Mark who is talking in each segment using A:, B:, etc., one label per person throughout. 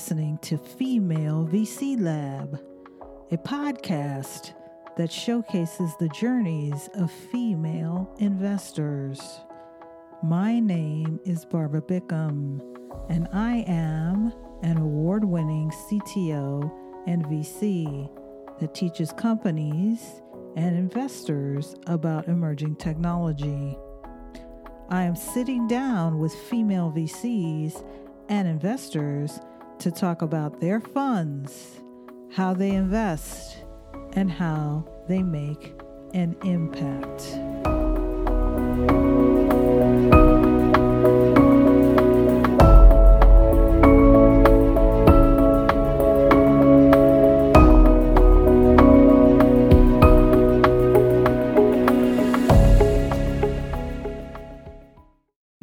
A: listening to Female VC Lab, a podcast that showcases the journeys of female investors. My name is Barbara Bickham, and I am an award winning CTO and VC that teaches companies and investors about emerging technology. I am sitting down with female VCs and investors to talk about their funds, how they invest, and how they make an impact.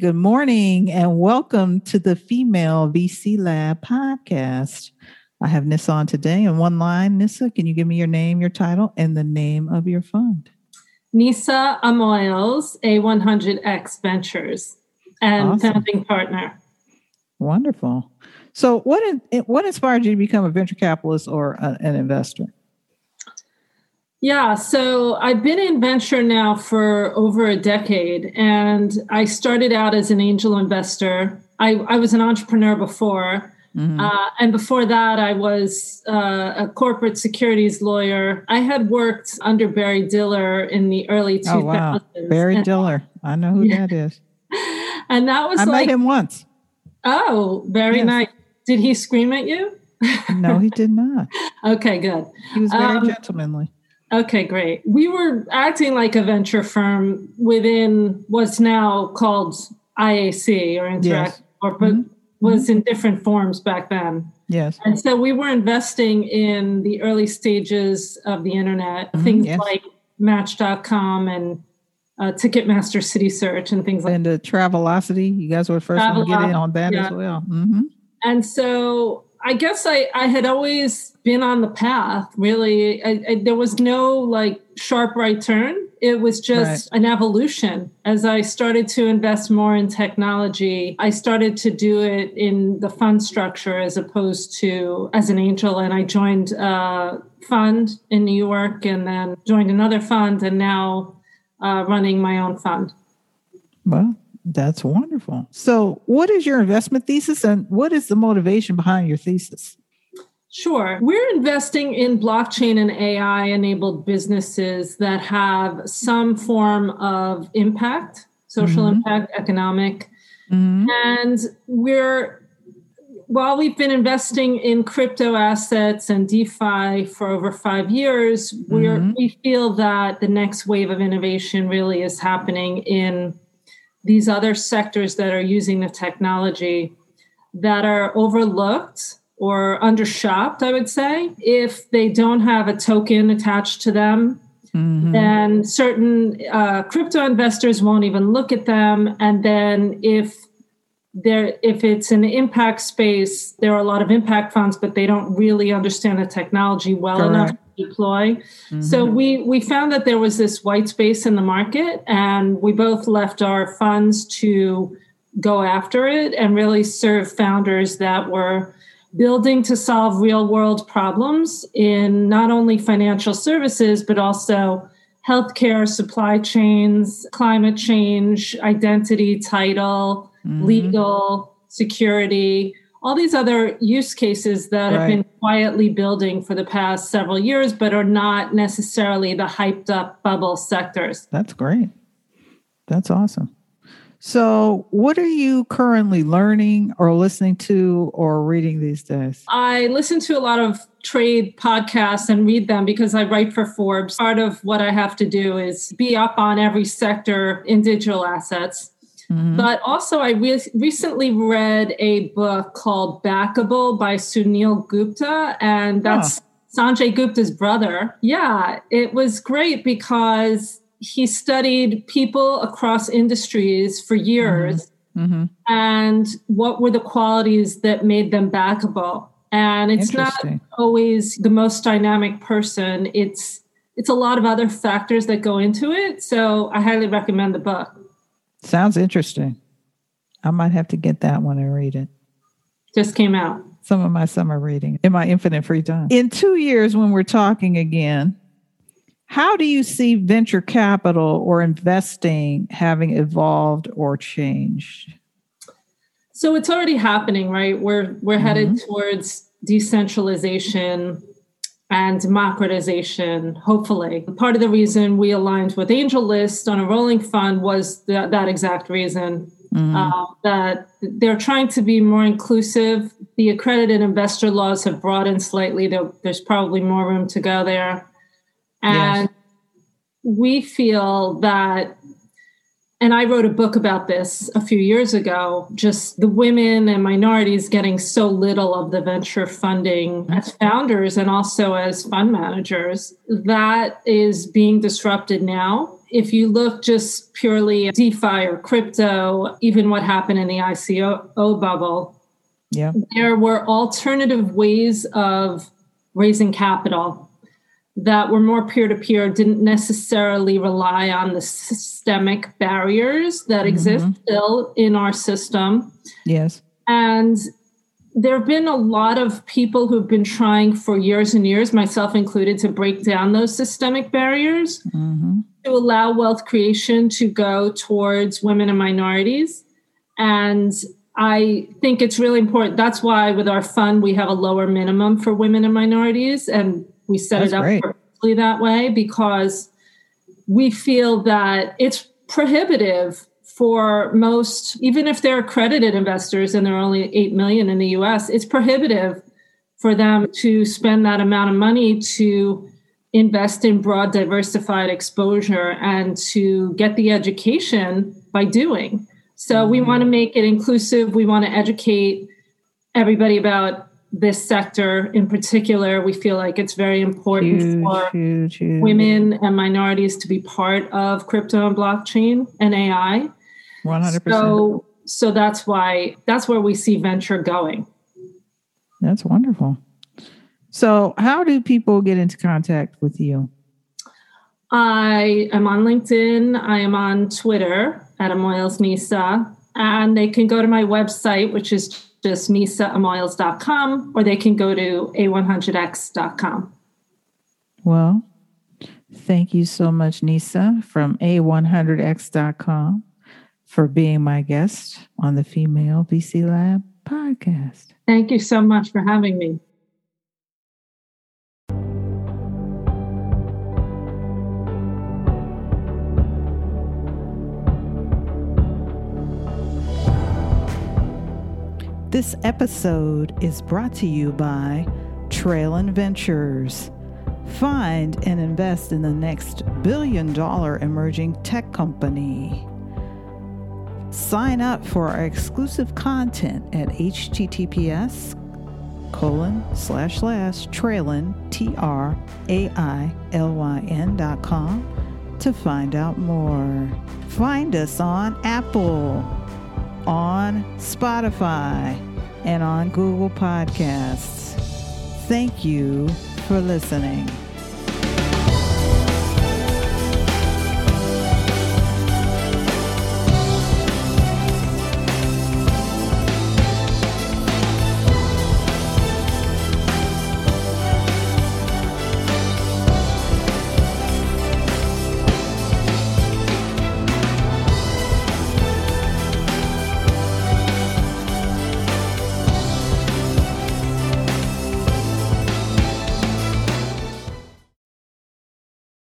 A: Good morning and welcome to the Female VC Lab podcast. I have Nisa on today. In one line, Nisa, can you give me your name, your title, and the name of your fund?
B: Nisa Amoils, A100X Ventures, and awesome. founding partner.
A: Wonderful. So, what what inspired you to become a venture capitalist or a, an investor?
B: Yeah, so I've been in venture now for over a decade, and I started out as an angel investor. I, I was an entrepreneur before, mm-hmm. uh, and before that, I was uh, a corporate securities lawyer. I had worked under Barry Diller in the early 2000s. Oh, wow.
A: Barry and, Diller. I know who yeah. that is.
B: and that was
A: I
B: like,
A: met him once.
B: Oh, very yes. nice. Did he scream at you?
A: no, he did not.
B: okay, good.
A: He was very um, gentlemanly.
B: Okay, great. We were acting like a venture firm within what's now called IAC or Interact, yes. or but mm-hmm. was mm-hmm. in different forms back then.
A: Yes.
B: And so we were investing in the early stages of the internet, mm-hmm. things yes. like Match.com and uh, Ticketmaster City Search and things like
A: and the Travelocity. You guys were first to get in on that yeah. as well. Mm-hmm.
B: And so I guess I, I had always been on the path, really. I, I, there was no like sharp right turn. It was just right. an evolution. As I started to invest more in technology, I started to do it in the fund structure as opposed to as an angel. And I joined a fund in New York and then joined another fund and now uh, running my own fund.
A: Well, that's wonderful. So, what is your investment thesis and what is the motivation behind your thesis?
B: Sure. We're investing in blockchain and AI enabled businesses that have some form of impact, social mm-hmm. impact, economic. Mm-hmm. And we're, while we've been investing in crypto assets and DeFi for over five years, we're, mm-hmm. we feel that the next wave of innovation really is happening in these other sectors that are using the technology that are overlooked or undershopped, I would say. If they don't have a token attached to them, mm-hmm. then certain uh, crypto investors won't even look at them. And then if there, if it's an impact space, there are a lot of impact funds, but they don't really understand the technology well Correct. enough deploy. Mm-hmm. So we we found that there was this white space in the market, and we both left our funds to go after it and really serve founders that were building to solve real world problems in not only financial services but also healthcare, supply chains, climate change, identity, title, mm-hmm. legal, security all these other use cases that right. have been quietly building for the past several years, but are not necessarily the hyped up bubble sectors.
A: That's great. That's awesome. So, what are you currently learning or listening to or reading these days?
B: I listen to a lot of trade podcasts and read them because I write for Forbes. Part of what I have to do is be up on every sector in digital assets. Mm-hmm. But also, I re- recently read a book called Backable by Sunil Gupta, and that's Sanjay Gupta's brother. Yeah, it was great because he studied people across industries for years mm-hmm. Mm-hmm. and what were the qualities that made them backable. And it's not always the most dynamic person. It's it's a lot of other factors that go into it. So I highly recommend the book.
A: Sounds interesting. I might have to get that one and read it.
B: Just came out.
A: some of my summer reading in my infinite free time. In two years, when we're talking again, how do you see venture capital or investing having evolved or changed?
B: So it's already happening, right? We're we're mm-hmm. headed towards decentralization and democratization, hopefully. Part of the reason we aligned with AngelList on a rolling fund was that, that exact reason. Mm-hmm. Uh, that they're trying to be more inclusive. The accredited investor laws have broadened slightly. There, there's probably more room to go there. And yes. we feel that and I wrote a book about this a few years ago, just the women and minorities getting so little of the venture funding as founders and also as fund managers. That is being disrupted now. If you look just purely at DeFi or crypto, even what happened in the ICO bubble,
A: yeah.
B: there were alternative ways of raising capital that were more peer to peer didn't necessarily rely on the systemic barriers that mm-hmm. exist still in our system.
A: Yes.
B: And there have been a lot of people who've been trying for years and years, myself included, to break down those systemic barriers mm-hmm. to allow wealth creation to go towards women and minorities. And I think it's really important. That's why with our fund, we have a lower minimum for women and minorities. And we set That's it up great. purposely that way because we feel that it's prohibitive for most, even if they're accredited investors and there are only 8 million in the US, it's prohibitive for them to spend that amount of money to invest in broad diversified exposure and to get the education by doing. So mm-hmm. we want to make it inclusive. We want to educate everybody about this sector in particular, we feel like it's very important huge, for huge, huge. women and minorities to be part of crypto and blockchain and AI.
A: 100%.
B: So, so that's why that's where we see venture going.
A: That's wonderful. So, how do people get into contact with you?
B: I am on LinkedIn. I am on Twitter at Amoils Nisa, and they can go to my website, which is just nisaamoils.com, or they can go to a100x.com.
A: Well, thank you so much, Nisa from a100x.com for being my guest on the Female VC Lab podcast.
B: Thank you so much for having me.
A: This episode is brought to you by Trailyn Ventures. Find and invest in the next billion dollar emerging tech company. Sign up for our exclusive content at https colon slash slash trailyn t r a i l y n dot com to find out more. Find us on Apple on Spotify and on Google Podcasts. Thank you for listening.